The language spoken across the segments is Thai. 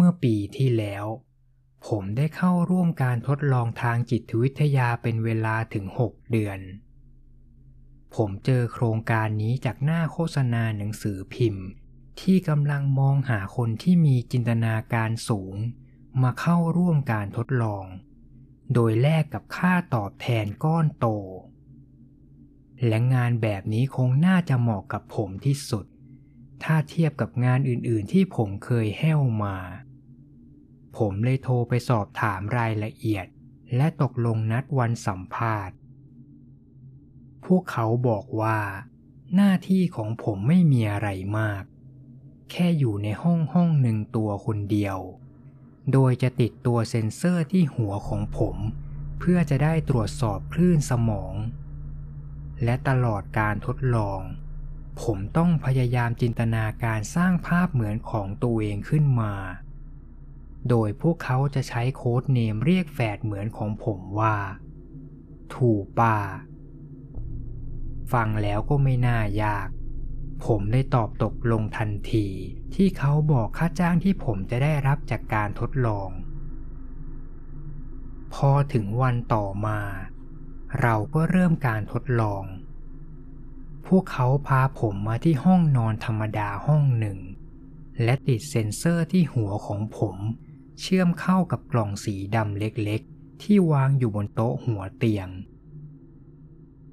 เมื่อปีที่แล้ว ผมได้เข้าร่วมการทดลองทางจิตวิทยาเป็นเวลาถึง 6 เดือน ผมเจอโครงการนี้จากหน้าโฆษณาหนังสือพิมพ์ ที่กำลังมองหาคนที่มีจินตนาการสูง มาเข้าร่วมการทดลอง โดยแลกกับค่าตอบแทนก้อนโต และงานแบบนี้คงน่าจะเหมาะกับผมที่สุดถ้าเทียบกับงานอื่นๆที่ผมเคยแห้วมา ผมเลยโทรไปสอบถามรายละเอียด และตกลงนัดวันสัมภาษณ์ พวกเขาบอกว่า หน้าที่ของผมไม่มีอะไรมาก แค่อยู่ในห้องห้องหนึ่งตัวคนเดียว โดยจะติดตัวเซ็นเซอร์ที่หัวของผม เพื่อจะได้ตรวจสอบคลื่นสมอง และตลอดการทดลองผมต้องพยายามจินตนาการสร้างภาพเหมือนของตัวเองขึ้นมา โดยพวกเขาจะใช้โค้ดเนมเรียกแฝดเหมือนของผมว่า ถูป่า ฟังแล้วก็ไม่น่ายาก ผมได้ตอบตกลงทันทีที่เขาบอกค่าจ้างที่ผมจะได้รับจากการทดลอง พอถึงวันต่อมา เราก็เริ่มการทดลอง พวกเขาพาผมมาที่ห้องนอนธรรมดาห้องหนึ่งและติดเซ็นเซอร์ที่หัวของผม เชื่อมเข้ากับกล่องสีดำเล็กๆ ที่วางอยู่บนโต๊ะหัวเตียง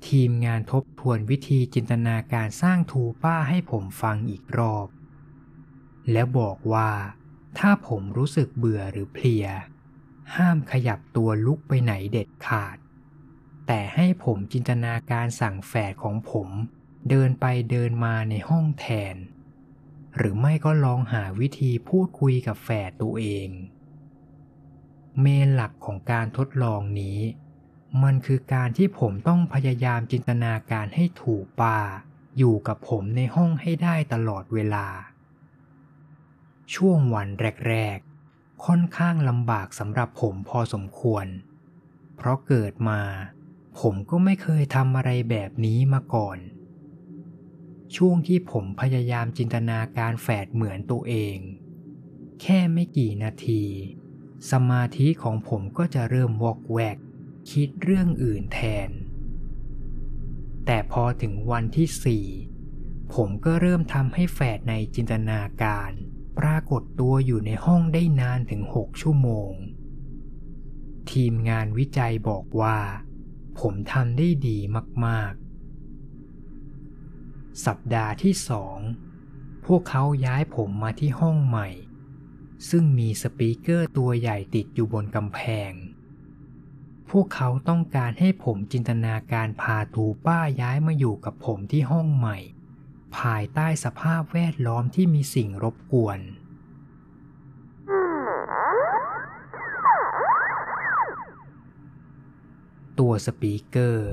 ทีมงานทบทวนวิธีจินตนาการสร้างทูป้าให้ผมฟังอีกรอบ และบอกว่า ถ้าผมรู้สึกเบื่อหรือเพลีย ห้ามขยับตัวลุกไปไหนเด็ดขาด แต่ให้ผมจินตนาการสั่งแฝดของผม เดินไปเดินมาในห้องแทนหรือไม่ก็ลองหาวิธีพูดคุยกับแฝดตัวเอง เมนหลักของการทดลองนี้ มันคือการที่ผมต้องพยายามจินตนาการให้ถูกป่า อยู่กับผมในห้องให้ได้ตลอดเวลา ช่วงวันแรก ๆ ค่อนข้างลำบากสำหรับผมพอสมควร เพราะเกิดมา ผมก็ไม่เคยทำอะไรแบบนี้มาก่อน ช่วงที่ผมพยายามจินตนาการแฝดเหมือนตัวเอง แค่ไม่กี่นาที สมาธิของผมก็จะเริ่มวอกแวก คิดเรื่องอื่นแทน แต่พอถึงวันที่สี่ผมก็เริ่มทำให้แฝดในจินตนาการ ปรากฏตัวอยู่ในห้องได้นานถึงหกชั่วโมง ทีมงานวิจัยบอกว่า ผมทำได้ดีมาก ๆ สัปดาห์ที่สองพวกเขาย้ายผมมาที่ห้องใหม่ ซึ่งมีสปีกเกอร์ตัวใหญ่ติดอยู่บนกำแพง พวกเขาต้องการให้ผมจินตนาการพาทูป้าย้ายมาอยู่กับผมที่ห้องใหม่ ภายใต้สภาพแวดล้อมที่มีสิ่งรบกวน ตัวสปีกเกอร์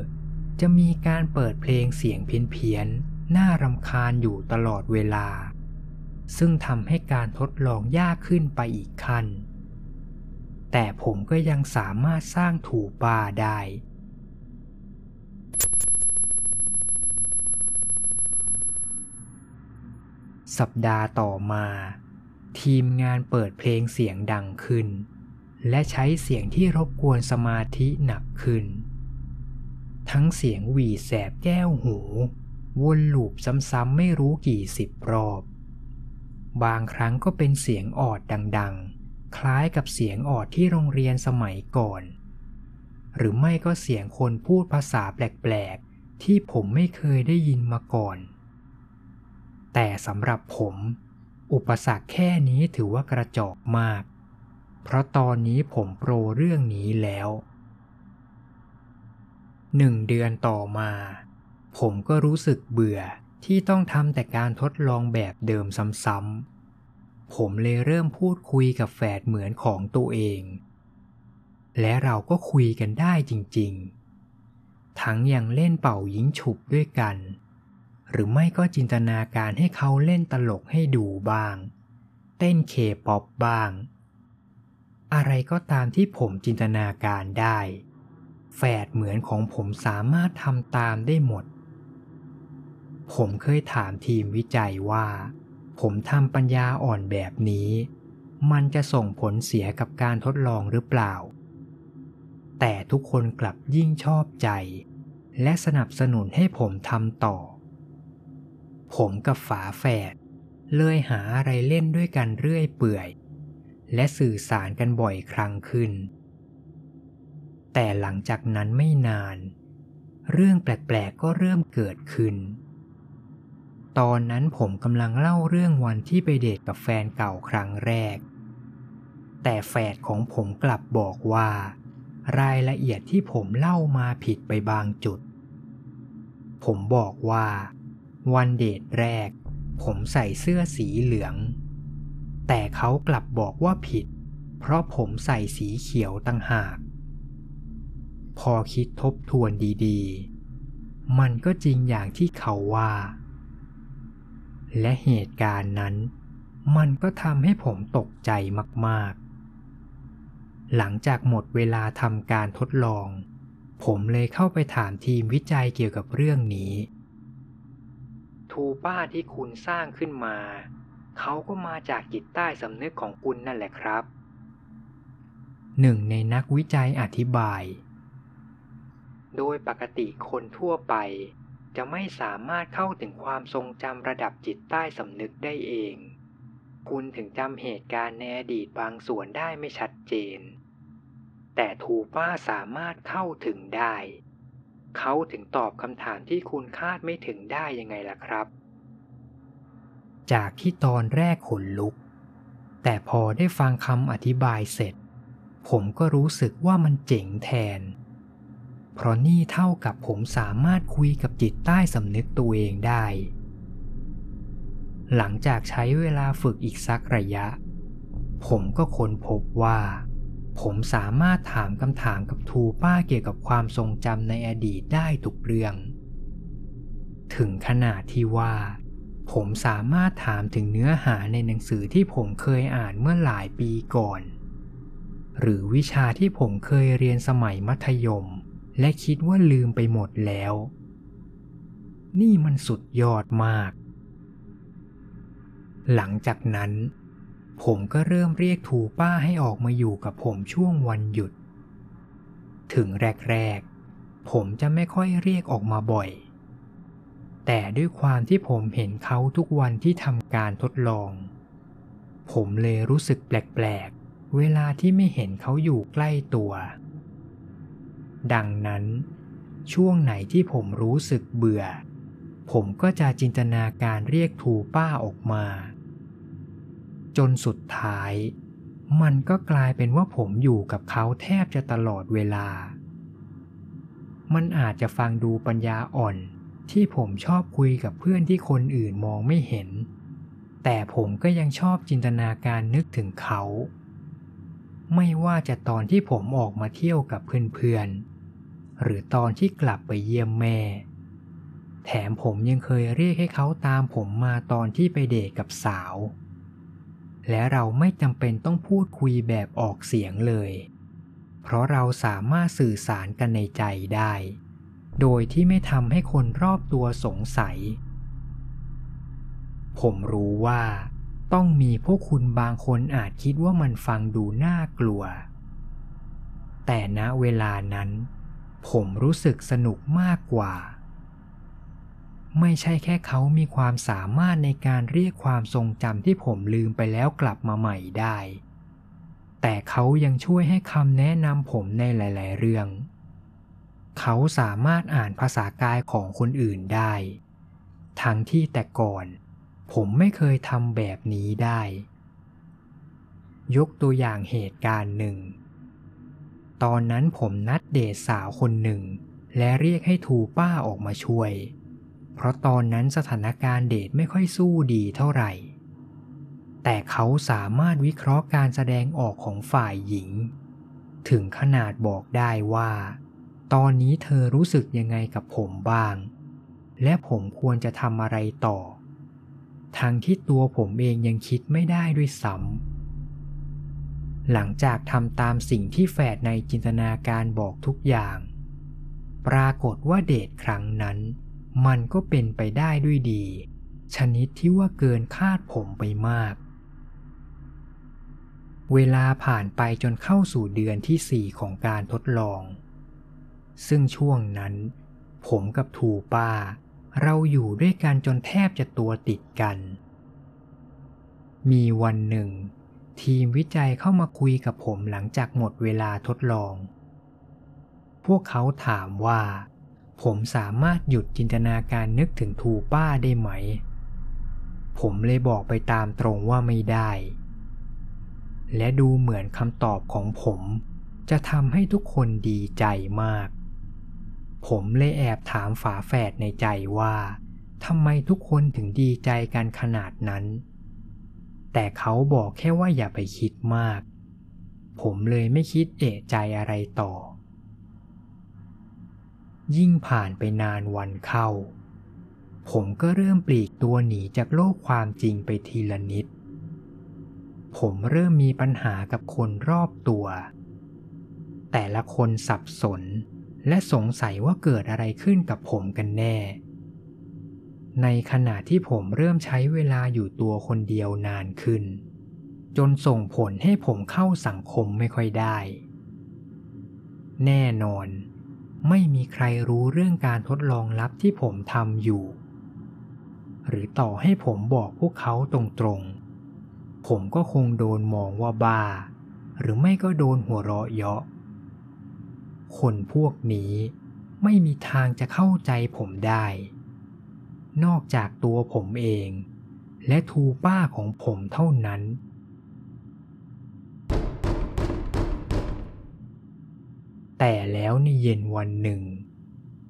จะมีการเปิดเพลงเสียงเพี้ยนๆ น่ารำคาญอยู่ตลอดเวลา ซึ่งทำให้การทดลองยากขึ้นไปอีกขั้น แต่ผมก็ยังสามารถสร้างถูปาได้ สัปดาห์ต่อมา ทีมงานเปิดเพลงเสียงดังขึ้น และใช้เสียงที่รบกวนสมาธิหนักขึ้น ทั้งเสียงหวีแสบแก้วหู วนลูปซ้ำๆไม่รู้กี่สิบรอบ บางครั้งก็เป็นเสียงออดดังๆ คล้ายกับเสียงออดที่โรงเรียนสมัยก่อน หรือไม่ก็เสียงคนพูดภาษาแปลกๆ ที่ผมไม่เคยได้ยินมาก่อน แต่สำหรับผม อุปสรรคแค่นี้ถือว่ากระจอกมาก เพราะตอนนี้ผมโปรเรื่องนี้แล้วหนึ่งเดือนต่อมา ผมก็รู้สึกเบื่อ ที่ต้องทำแต่การทดลองแบบเดิมซ้ำๆ ผมเลยเริ่มพูดคุยกับแฝดเหมือนของตัวเอง และเราก็คุยกันได้จริงๆ ทั้งยังเล่นเป่ายิงฉุบด้วยกัน หรือไม่ก็จินตนาการให้เขาเล่นตลกให้ดูบ้าง เต้นเคป๊อปบ้าง อะไรก็ตามที่ผมจินตนาการได้ แฝดเหมือนของผมสามารถทำตามได้หมด ผมเคยถามทีมวิจัยว่า ผมทำปัญญาอ่อนแบบนี้ มันจะส่งผลเสียกับการทดลองหรือเปล่า แต่ทุกคนกลับยิ่งชอบใจ และสนับสนุนให้ผมทำต่อ ผมกับฝาแฝดเลยหาอะไรเล่นด้วยกันเรื่อยเปื่อย และสื่อสารกันบ่อยครั้งขึ้น แต่หลังจากนั้นไม่นาน เรื่องแปลกๆก็เริ่มเกิดขึ้น ตอนนั้นผมกำลังเล่าเรื่องวันที่ไปเดทกับแฟนเก่าครั้งแรก แต่แฝดของผมกลับบอกว่า รายละเอียดที่ผมเล่ามาผิดไปบางจุด ผมบอกว่า วันเดทแรก ผมใส่เสื้อสีเหลือง แต่เขากลับบอกว่าผิด เพราะผมใส่สีเขียวตั้งหาก พอคิดทบทวนดีๆ มันก็จริงอย่างที่เขาว่า และเหตุการณ์นั้น มันก็ทำให้ผมตกใจมากๆ หลังจากหมดเวลาทำการทดลอง ผมเลยเข้าไปถามทีมวิจัยเกี่ยวกับเรื่องนี้ ทูป้าที่คุณสร้างขึ้นมา เขาก็มาจากจิตใต้สำนึกของคุณนั่นแหละครับ หนึ่งในนักวิจัยอธิบาย โดยปกติคนทั่วไป จะไม่สามารถเข้าถึงความทรงจำระดับจิตใต้สำนึกได้เอง คุณถึงจำเหตุการณ์ในอดีตบางส่วนได้ไม่ชัดเจน แต่ทูป้าสามารถเข้าถึงได้ เขาถึงตอบคำถามที่คุณคาดไม่ถึงได้ยังไงล่ะครับ จากที่ตอนแรกขนลุก แต่พอได้ฟังคำอธิบายเสร็จ ผมก็รู้สึกว่ามันเจ๋งแทน เพราะนี่เท่ากับผมสามารถคุยกับจิตใต้สำนึกตัวเองได้ หลังจากใช้เวลาฝึกอีกสักระยะ ผมก็ค้นพบว่า ผมสามารถถามคำถามกับทูป้าเกี่ยวกับความทรงจำในอดีตได้ทุกเรื่อง ถึงขนาดที่ว่า ผมสามารถถามถึงเนื้อหาในหนังสือที่ผมเคยอ่านเมื่อหลายปีก่อน หรือวิชาที่ผมเคยเรียนสมัยมัธยม และคิดว่าลืมไปหมดแล้ว นี่มันสุดยอดมาก หลังจากนั้น ผมก็เริ่มเรียกถูป้าให้ออกมาอยู่กับผมช่วงวันหยุด ถึงแรกๆ ผมจะไม่ค่อยเรียกออกมาบ่อย แต่ด้วยความที่ผมเห็นเขาทุกวันที่ทำการทดลอง ผมเลยรู้สึกแปลกๆ เวลาที่ไม่เห็นเขาอยู่ใกล้ตัว ดังนั้น ช่วงไหนที่ผมรู้สึกเบื่อ ผมก็จะจินตนาการเรียกถูป้าออกมา จนสุดท้าย มันก็กลายเป็นว่าผมอยู่กับเขาแทบจะตลอดเวลา มันอาจจะฟังดูปัญญาอ่อนที่ผมชอบคุยกับเพื่อนที่คนอื่นมองไม่เห็น แต่ผมก็ยังชอบจินตนาการนึกถึงเขา ไม่ว่าจะตอนที่ผมออกมาเที่ยวกับเพื่อนๆ หรือตอนที่กลับไปเยี่ยมแม่ แถมผมยังเคยเรียกให้เขาตามผมมาตอนที่ไปเดทกับสาว และเราไม่จำเป็นต้องพูดคุยแบบออกเสียงเลย เพราะเราสามารถสื่อสารกันในใจได้ โดยที่ไม่ทำให้คนรอบตัวสงสัย ผมรู้ว่าต้องมีพวกคุณบางคนอาจคิดว่ามันฟังดูน่ากลัว แต่ณเวลานั้น ผมรู้สึกสนุกมากกว่า ไม่ใช่แค่เขามีความสามารถในการเรียกความทรงจำที่ผมลืมไปแล้วกลับมาใหม่ได้ แต่เขายังช่วยให้คำแนะนำผมในหลาย ๆ เรื่อง เขาสามารถอ่านภาษากายของคนอื่นได้ ทั้งที่แต่ก่อน ผมไม่เคยทำแบบนี้ได้ ยกตัวอย่างเหตุการณ์หนึ่ง ตอนนั้นผมนัดเดทสาวคนหนึ่ง และเรียกให้ทูป้าออกมาช่วย เพราะตอนนั้นสถานการณ์เดทไม่ค่อยสู้ดีเท่าไหร่ แต่เขาสามารถวิเคราะห์การแสดงออกของฝ่ายหญิง ถึงขนาดบอกได้ว่า ตอนนี้เธอรู้สึกยังไงกับผมบ้าง และผมควรจะทำอะไรต่อทั้งที่ตัวผมเองยังคิดไม่ได้ด้วยซ้ำ หลังจากทำตามสิ่งที่แฝดในจินตนาการบอกทุกอย่าง ปรากฏว่าเดทครั้งนั้น มันก็เป็นไปได้ด้วยดี ชนิดที่ว่าเกินคาดผมไปมาก เวลาผ่านไปจนเข้าสู่เดือนที่สี่ของการทดลอง ซึ่งช่วงนั้น ผมกับทูป้า เราอยู่ด้วยกันจนแทบจะตัวติดกัน มีวันหนึ่ง ทีมวิจัยเข้ามาคุยกับผมหลังจากหมดเวลาทดลอง พวกเขาถามว่า ผมสามารถหยุดจินตนาการนึกถึงทูป้าได้ไหม ผมเลยบอกไปตามตรงว่าไม่ได้ และดูเหมือนคำตอบของผมจะทำให้ทุกคนดีใจมาก ผมเลยแอบถามฝาแฝดในใจว่าทำไมทุกคนถึงดีใจกันขนาดนั้น แต่เขาบอกแค่ว่าอย่าไปคิดมาก ผมเลยไม่คิดเอะใจอะไรต่อ ยิ่งผ่านไปนานวันเข้า ผมก็เริ่มปลีกตัวหนีจากโลกความจริงไปทีละนิด ผมเริ่มมีปัญหากับคนรอบตัว แต่ละคนสับสนและสงสัยว่าเกิดอะไรขึ้นกับผมกันแน่ ในขณะที่ผมเริ่มใช้เวลาอยู่ตัวคนเดียวนานขึ้น จนส่งผลให้ผมเข้าสังคมไม่ค่อยได้ แน่นอน ไม่มีใครรู้เรื่องการทดลองลับที่ผมทำอยู่ หรือต่อให้ผมบอกพวกเขาตรงๆ ผมก็คงโดนมองว่าบ้า หรือไม่ก็โดนหัวเราะเยาะ คนพวกนี้ไม่มีทางจะเข้าใจผมได้ นอกจากตัวผมเอง และทูป้าของผมเท่านั้น แต่แล้วในเย็นวันหนึ่ง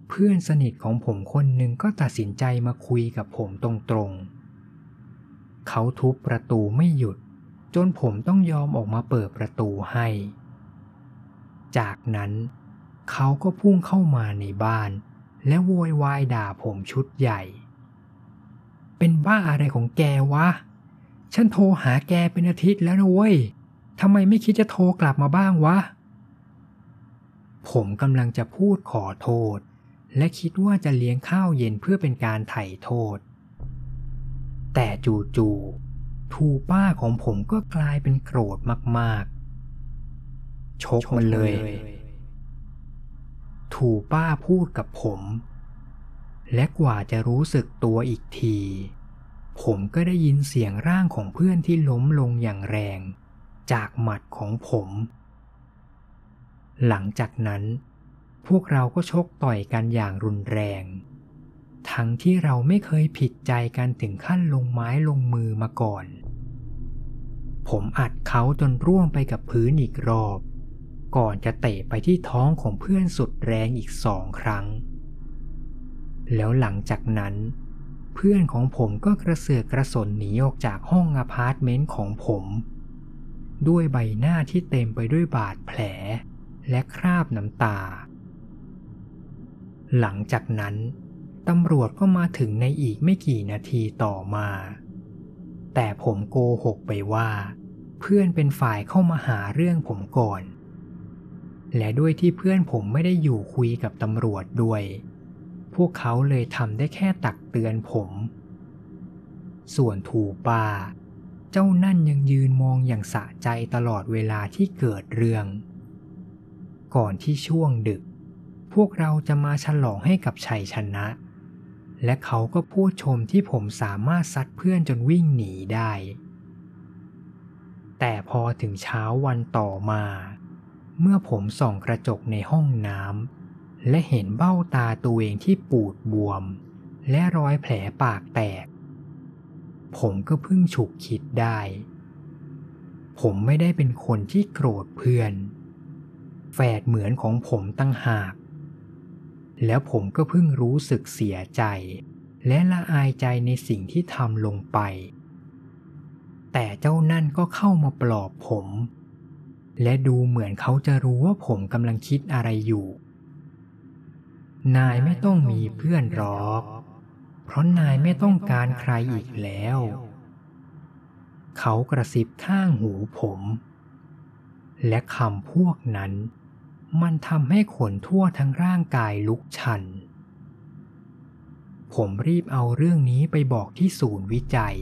เพื่อนสนิทของผมคนหนึ่งก็ตัดสินใจมาคุยกับผมตรงๆ เขาทุบประตูไม่หยุด จนผมต้องยอมออกมาเปิดประตูให้ จากนั้นเขาก็พุ่งเข้ามาในบ้านและโวยวายด่าผมชุดใหญ่ เป็นบ้าอะไรของแกวะ ฉันโทรหาแกเป็นอาทิตย์แล้วนะเว้ยทำไมไม่คิดจะโทรกลับมาบ้างวะ ผมกำลังจะพูดขอโทษ และคิดว่าจะเลี้ยงข้าวเย็นเพื่อเป็นการไถ่โทษ แต่จู่ๆทูป้าของผมก็กลายเป็นโกรธมากๆ ชกมันเลยถูป้าพูดกับผม และกว่าจะรู้สึกตัวอีกที ผมก็ได้ยินเสียงร่างของเพื่อนที่ล้มลงอย่างแรง จากหมัดของผม หลังจากนั้น พวกเราก็ชกต่อยกันอย่างรุนแรง ทั้งที่เราไม่เคยผิดใจกันถึงขั้นลงไม้ลงมือมาก่อน ผมอัดเขาจนร่วงไปกับพื้นอีกรอบ ก่อนจะเตะไปที่ท้องของเพื่อนสุดแรงอีกสองครั้ง แล้วหลังจากนั้น เพื่อนของผมก็กระเสือกกระสนหนีออกจากห้องอพาร์ตเมนต์ของผม ด้วยใบหน้าที่เต็มไปด้วยบาดแผล และคราบน้ำตา หลังจากนั้นตำรวจก็มาถึงในอีกไม่กี่นาทีต่อมา แต่ผมโกหกไปว่า เพื่อนเป็นฝ่ายเข้ามาหาเรื่องผมก่อน และด้วยที่เพื่อนผมไม่ได้อยู่คุยกับตำรวจด้วย พวกเขาเลยทำได้แค่ตักเตือนผม ส่วนถูป่าเจ้านั่นยังยืนมองอย่างสะใจตลอดเวลาที่เกิดเรื่อง ก่อนที่ช่วงดึก พวกเราจะมาฉลองให้กับชัยชนะ และเขาก็พูดชมที่ผมสามารถซัดเพื่อนจนวิ่งหนีได้ แต่พอถึงเช้าวันต่อมา เมื่อผมส่องกระจกในห้องน้ำ และเห็นเบ้าตาตัวเองที่ปูดบวม และรอยแผลปากแตก ผมก็เพิ่งฉุกคิดได้ ผมไม่ได้เป็นคนที่โกรธเพื่อน แฝดเหมือนของผมตั้งหาก แล้วผมก็เพิ่งรู้สึกเสียใจ และละอายใจในสิ่งที่ทำลงไป แต่เจ้านั่นก็เข้ามาปลอบผม และดูเหมือนเขาจะรู้ว่าผมกำลังคิดอะไรอยู่ นายไม่ต้องมีเพื่อนหรอก เพราะนายไม่ต้องการใครอีกแล้ว เขากระซิบข้างหูผม และคำพวกนั้น มันทำให้ขนทั่วทั้งร่างกายลุกชัน ผมรีบเอาเรื่องนี้ไปบอกที่ศูนย์วิจัย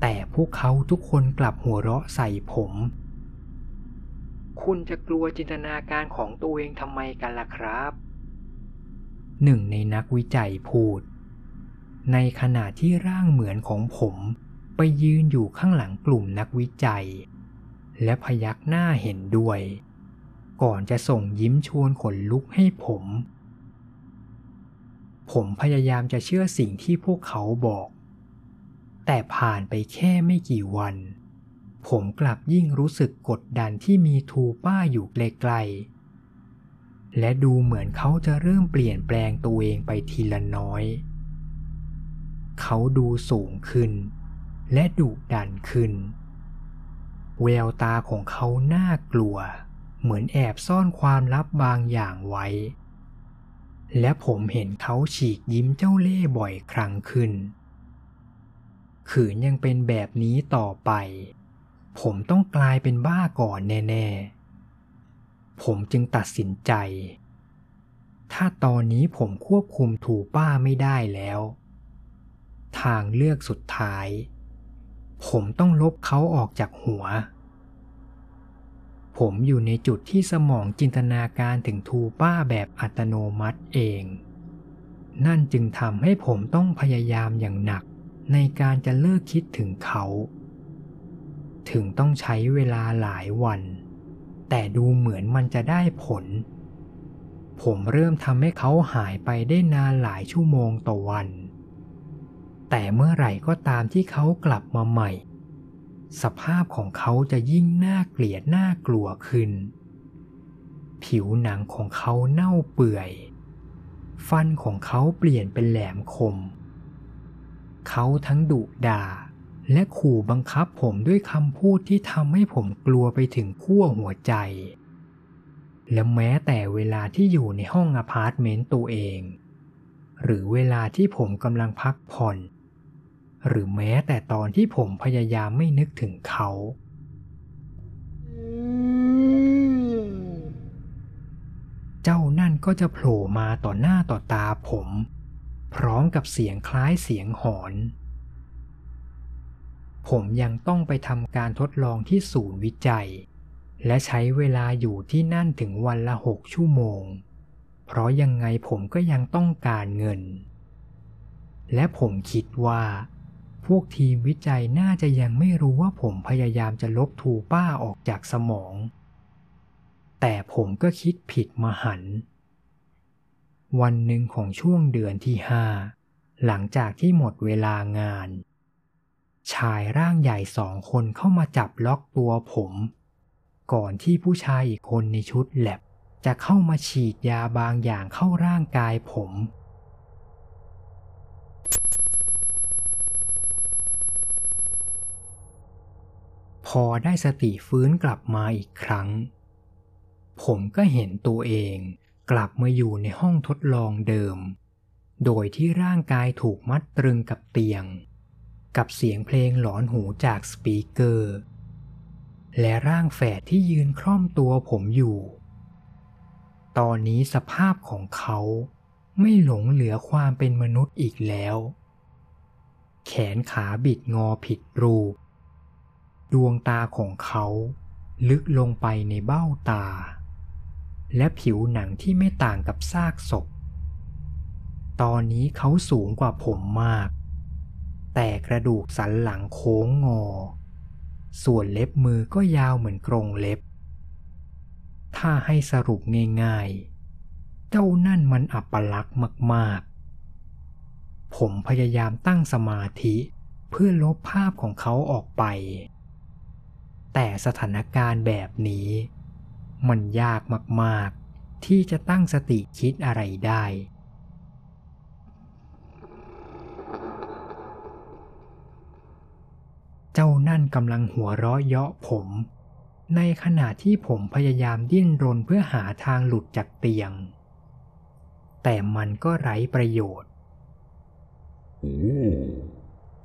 แต่พวกเขาทุกคนกลับหัวเราะใส่ผม คุณจะกลัวจินตนาการของตัวเองทำไมกันล่ะครับ หนึ่งในนักวิจัยพูด ในขณะที่ร่างเหมือนของผมไปยืนอยู่ข้างหลังกลุ่มนักวิจัย และพยักหน้าเห็นด้วย ก่อนจะส่งยิ้มชวนขนลุกให้ผม ผมพยายามจะเชื่อสิ่งที่พวกเขาบอก แต่ผ่านไปแค่ไม่กี่วัน ผมกลับยิ่งรู้สึกกดดันที่มีทูป้าอยู่ไกลๆ และดูเหมือนเขาจะเริ่มเปลี่ยนแปลงตัวเองไปทีละน้อย เขาดูสูงขึ้น และดุดันขึ้น แววตาของเขาน่ากลัว เหมือนแอบซ่อนความลับบางอย่างไว้ และผมเห็นเขาฉีกยิ้มเจ้าเล่ห์บ่อยครั้งขึ้น ขืนยังเป็นแบบนี้ต่อไป ผมต้องกลายเป็นบ้าก่อนแน่ ๆ ผมจึงตัดสินใจ ถ้าตอนนี้ผมควบคุมถูป้าไม่ได้แล้ว ทางเลือกสุดท้าย ผมต้องลบเขาออกจากหัว ผมอยู่ในจุดที่สมองจินตนาการถึงทูป้าแบบอัตโนมัติเอง นั่นจึงทำให้ผมต้องพยายามอย่างหนักในการจะเลิกคิดถึงเขา ถึงต้องใช้เวลาหลายวัน แต่ดูเหมือนมันจะได้ผล ผมเริ่มทำให้เขาหายไปได้นานหลายชั่วโมงต่อวัน แต่เมื่อไหร่ก็ตามที่เขากลับมาใหม่ สภาพของเขาจะยิ่งน่าเกลียดน่ากลัวขึ้น ผิวหนังของเขาเน่าเปื่อย ฟันของเขาเปลี่ยนเป็นแหลมคม เขาทั้งดุด่า และขู่บังคับผมด้วยคำพูดที่ทำให้ผมกลัวไปถึงขั้วหัวใจ และแม้แต่เวลาที่อยู่ในห้องอพาร์ตเมนต์ตัวเอง หรือเวลาที่ผมกำลังพักผ่อน หรือแม้แต่ตอนที่ผมพยายามไม่นึกถึงเขา เจ้านั่นก็จะโผล่มาต่อหน้าต่อตาผม พร้อมกับเสียงคล้ายเสียงหอน ผมยังต้องไปทำการทดลองที่ศูนย์วิจัย และใช้เวลาอยู่ที่นั่นถึงวันละหกชั่วโมง เพราะยังไงผมก็ยังต้องการเงิน และผมคิดว่า พวกทีมวิจัยน่าจะยังไม่รู้ว่าผมพยายามจะลบทูป้าออกจากสมอง แต่ผมก็คิดผิดมหัน วันหนึ่งของช่วงเดือนที่ห้าหลังจากที่หมดเวลางาน ชายร่างใหญ่สองคนเข้ามาจับล็อกตัวผม ก่อนที่ผู้ชายอีกคนในชุดแลบจะเข้ามาฉีดยาบางอย่างเข้าร่างกายผม พอได้สติฟื้นกลับมาอีกครั้ง ผมก็เห็นตัวเองกลับมาอยู่ในห้องทดลองเดิม โดยที่ร่างกายถูกมัดตรึงกับเตียง กับเสียงเพลงหลอนหูจากสปีกเกอร์ และร่างแฝดที่ยืนคล่อมตัวผมอยู่ ตอนนี้สภาพของเขาไม่หลงเหลือความเป็นมนุษย์อีกแล้ว แขนขาบิดงอผิดรูป ดวงตาของเขาลึกลงไปในเบ้าตา และผิวหนังที่ไม่ต่างกับซากศพ ตอนนี้เขาสูงกว่าผมมาก แต่กระดูกสันหลังโค้งงอ ส่วนเล็บมือก็ยาวเหมือนกรงเล็บ ถ้าให้สรุปง่ายๆ เจ้านั่นมันอัปลักษณ์มากๆ ผมพยายามตั้งสมาธิเพื่อลบภาพของเขาออกไป แต่สถานการณ์แบบนี้ มันยากมากๆ ที่จะตั้งสติคิดอะไรได้ เจ้า นั่นกำลังหัวเราะเยาะผม ในขณะที่ผมพยายามดิ้นรนเพื่อหาทางหลุดจากเตียง แต่มันก็ไร้ประโยชน์ โอ้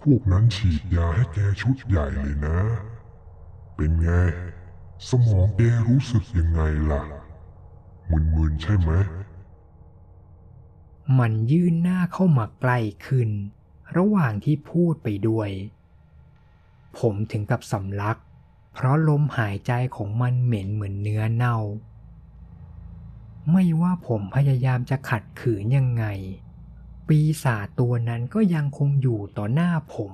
พวกนั้นฉีดยาให้แกชุดใหญ่เลยนะ เป็นไง สมองแกรู้สึกยังไงล่ะ มึนๆใช่ไหมมันยื่นหน้าเข้ามาใกล้ขึ้น ระหว่างที่พูดไปด้วย ผมถึงกับสำลัก เพราะลมหายใจของมันเหม็นเหมือนเนื้อเน่า ไม่ว่าผมพยายามจะขัดขืนยังไง ปีศาจตัวนั้นก็ยังคงอยู่ต่อหน้าผม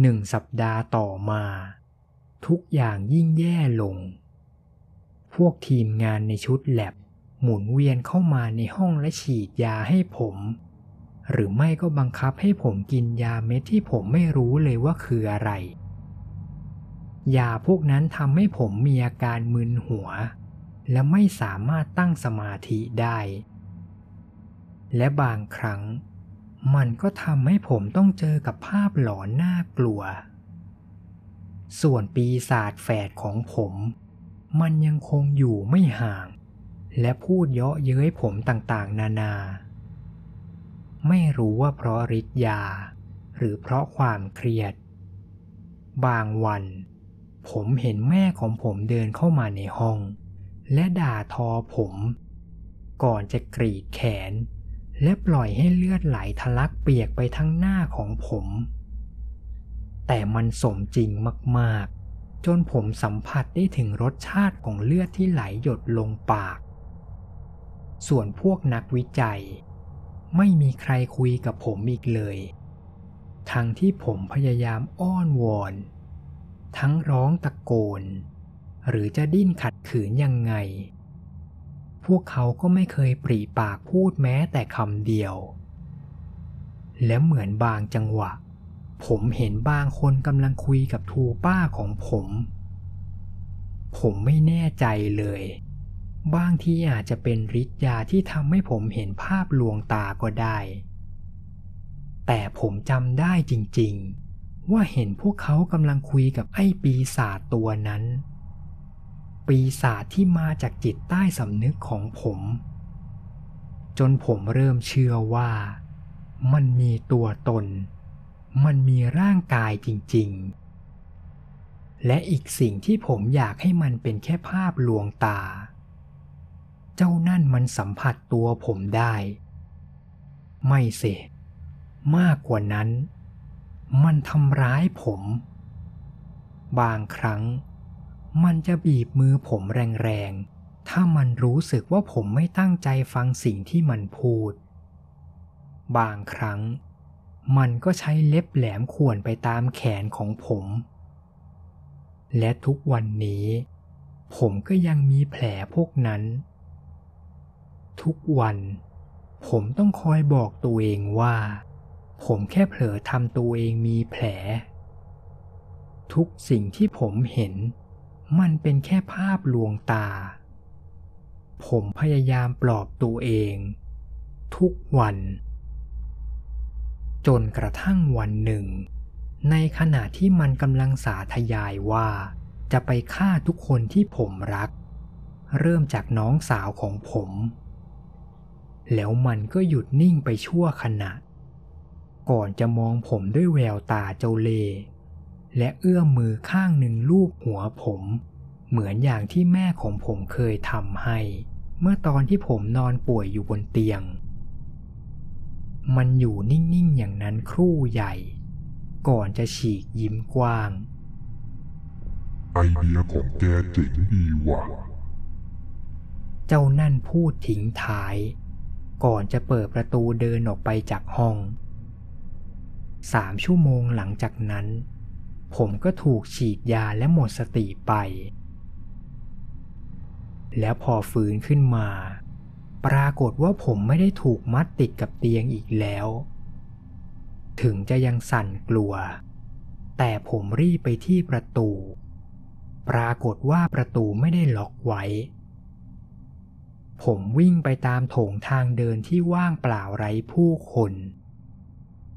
หนึ่งสัปดาห์ต่อมา ทุกอย่างยิ่งแย่ลง พวกทีมงานในชุดแลบหมุนเวียนเข้ามาในห้องและฉีดยาให้ผม หรือไม่ก็บังคับให้ผมกินยาเม็ดที่ผมไม่รู้เลยว่าคืออะไร ยาพวกนั้นทำให้ผมมีอาการมึนหัว และไม่สามารถตั้งสมาธิได้ และบางครั้ง มันก็ทำให้ผมต้องเจอกับภาพหลอนน่ากลัว ส่วนปีศาจแฝดของผม มันยังคงอยู่ไม่ห่าง และพูดเยาะเย้ยผมต่างๆ นานา ไม่รู้ว่าเพราะฤทธิ์ยา หรือเพราะความเครียด บางวัน ผมเห็นแม่ของผมเดินเข้ามาในห้อง และด่าทอผม ก่อนจะกรีดแขน และปล่อยให้เลือดไหลทะลักเปียกไปทั้งหน้าของผม แต่มันสมจริงมากๆ จนผมสัมผัสได้ถึงรสชาติของเลือดที่ไหลหยดลงปาก ส่วนพวกนักวิจัย ไม่มีใครคุยกับผมอีกเลย ทั้งที่ผมพยายามอ้อนวอน ทั้งร้องตะโกน หรือจะดิ้นขัดขืนยังไง พวกเขาก็ไม่เคยปรีปากพูดแม้แต่คำเดียว และเหมือนบางจังหวะ ผมเห็นบางคนกำลังคุยกับทูป้าของผม ผมไม่แน่ใจเลย บางทีอาจจะเป็นฤทธิ์ยาที่ทำให้ผมเห็นภาพลวงตาก็ได้ แต่ผมจำได้จริงๆ ว่าเห็นพวกเขากำลังคุยกับไอ้ปีศาจตัวนั้น ปีศาจที่มาจากจิตใต้สำนึกของผม จนผมเริ่มเชื่อว่า มันมีตัวตน มันมีร่างกายจริงๆ และอีกสิ่งที่ผมอยากให้มันเป็นแค่ภาพลวงตา เจ้านั่นมันสัมผัสตัวผมได้ ไม่เสมากกว่านั้น มันทำร้ายผม บางครั้ง มันจะบีบมือผมแรงๆ ถ้ามันรู้สึกว่าผมไม่ตั้งใจฟังสิ่งที่มันพูด บางครั้ง มันก็ใช้เล็บแหลมข่วนไปตามแขนของผม และทุกวันนี้ ผมก็ยังมีแผลพวกนั้น ทุกวัน ผมต้องคอยบอกตัวเองว่า ผมแค่เผลอทำตัวเองมีแผล ทุกสิ่งที่ผมเห็น มันเป็นแค่ภาพลวงตา ผมพยายามปลอบตัวเอง ทุกวัน จนกระทั่งวันหนึ่ง ในขณะที่มันกำลังสาธยายว่า จะไปฆ่าทุกคนที่ผมรักเริ่มจากน้องสาวของผม แล้วมันก็หยุดนิ่งไปชั่วขณะ ก่อนจะมองผมด้วยแววตาเจ้าเล่ห์และเอื้อมมือข้างหนึ่งลูบหัวผม เหมือนอย่างที่แม่ของผมเคยทำให้ เมื่อตอนที่ผมนอนป่วยอยู่บนเตียง มันอยู่นิ่งๆอย่างนั้นครู่ใหญ่ ก่อนจะฉีกยิ้มกว้าง ไอเดียของแกเจ๋งดีว่ะ เจ้านั่นพูดทิ้งท้าย ก่อนจะเปิดประตูเดินออกไปจากห้องสามชั่วโมงหลังจากนั้น ผมก็ถูกฉีดยาและหมดสติไป แล้วพอฟื้นขึ้นมา ปรากฏว่าผมไม่ได้ถูกมัดติดกับเตียงอีกแล้ว ถึงจะยังสั่นกลัว แต่ผมรีบไปที่ประตู ปรากฏว่าประตูไม่ได้ล็อกไว้ ผมวิ่งไปตามโถงทางเดินที่ว่างเปล่าไร้ผู้คน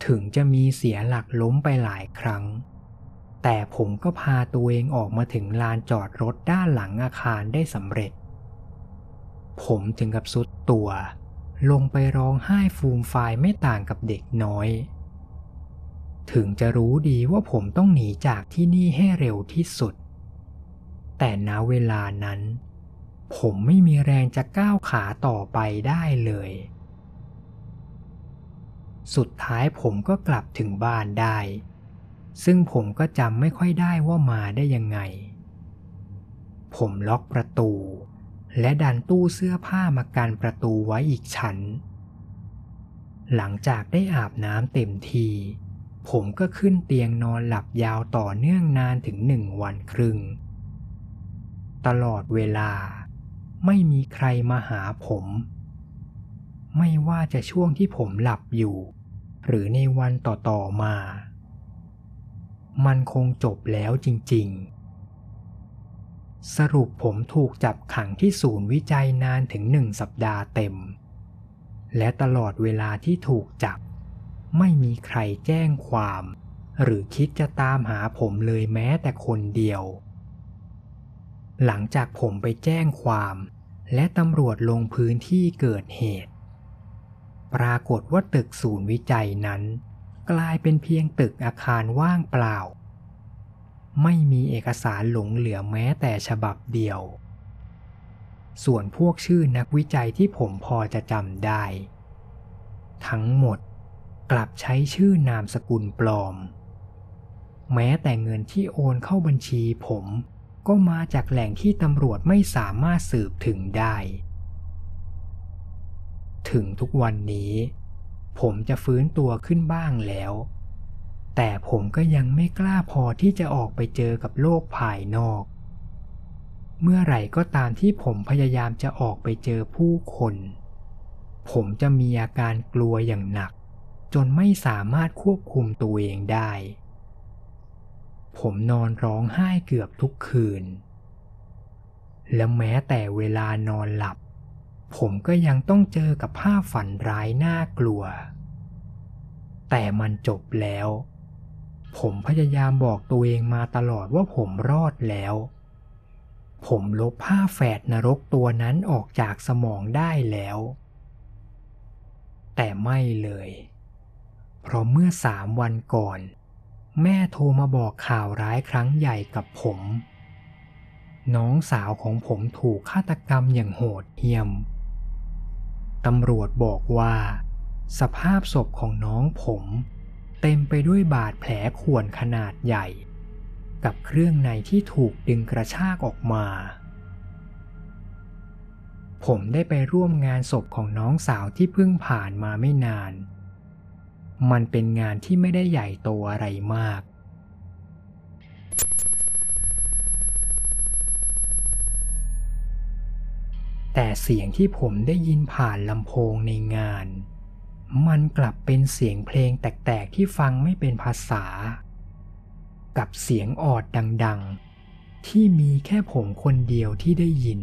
ถึงจะมีเสียหลักล้มไปหลายครั้ง แต่ผมก็พาตัวเองออกมาถึงลานจอดรถด้านหลังอาคารได้สำเร็จ ผมถึงกับสุดตัว ลงไปร้องไห้ฟูมฟายไม่ต่างกับเด็กน้อย ถึงจะรู้ดีว่าผมต้องหนีจากที่นี่ให้เร็วที่สุด แต่ณเวลานั้น ผมไม่มีแรงจะก้าวขาต่อไปได้เลย สุดท้ายผมก็กลับถึงบ้านได้ ซึ่งผมก็จำไม่ค่อยได้ว่ามาได้ยังไง ผมล็อกประตู และดันตู้เสื้อผ้ามากันประตูไว้อีกชั้น หลังจากได้อาบน้ำเต็มที ผมก็ขึ้นเตียงนอนหลับยาวต่อเนื่องนานถึงหนึ่งวันครึ่งตลอดเวลา ไม่มีใครมาหาผม ไม่ว่าจะช่วงที่ผมหลับอยู่ หรือในวันต่อๆมา มันคงจบแล้วจริงๆ สรุปผมถูกจับขังที่ศูนย์วิจัยนานถึงหนึ่งสัปดาห์เต็ม และตลอดเวลาที่ถูกจับ ไม่มีใครแจ้งความ หรือคิดจะตามหาผมเลยแม้แต่คนเดียว หลังจากผมไปแจ้งความ และตำรวจลงพื้นที่เกิดเหตุ ปรากฏว่าตึกศูนย์วิจัยนั้น กลายเป็นเพียงตึกอาคารว่างเปล่า ไม่มีเอกสารหลงเหลือแม้แต่ฉบับเดียว ส่วนพวกชื่อนักวิจัยที่ผมพอจะจำได้ ทั้งหมดกลับใช้ชื่อนามสกุลปลอม แม้แต่เงินที่โอนเข้าบัญชีผม ก็มาจากแหล่งที่ตำรวจไม่สามารถสืบถึงได้ ถึงทุกวันนี้ ผมจะฟื้นตัวขึ้นบ้างแล้ว แต่ผมก็ยังไม่กล้าพอที่จะออกไปเจอกับโลกภายนอก เมื่อไหร่ก็ตามที่ผมพยายามจะออกไปเจอผู้คน ผมจะมีอาการกลัวอย่างหนัก จนไม่สามารถควบคุมตัวเองได้ ผมนอนร้องไห้เกือบทุกคืน และแม้แต่เวลานอนหลับ ผมก็ยังต้องเจอกับภาพฝันร้ายน่ากลัว แต่มันจบแล้ว ผมพยายามบอกตัวเองมาตลอดว่าผมรอดแล้ว ผมลบภาพแฝดนรกตัวนั้นออกจากสมองได้แล้ว แต่ไม่เลย เพราะเมื่อสามวันก่อน แม่โทรมาบอกข่าวร้ายครั้งใหญ่กับผม น้องสาวของผมถูกฆาตกรรมอย่างโหดเหี้ยม ตำรวจบอกว่า สภาพศพของน้องผม เต็มไปด้วยบาดแผลข่วนขนาดใหญ่ กับเครื่องในที่ถูกดึงกระชากออกมา ผมได้ไปร่วมงานศพของน้องสาวที่เพิ่งผ่านมาไม่นาน มันเป็นงานที่ไม่ได้ใหญ่โตอะไรมาก แต่เสียงที่ผมได้ยินผ่านลำโพงในงาน มันกลับเป็นเสียงเพลงแตกๆที่ฟังไม่เป็นภาษา กับเสียงออดดังๆ ที่มีแค่ผมคนเดียวที่ได้ยิน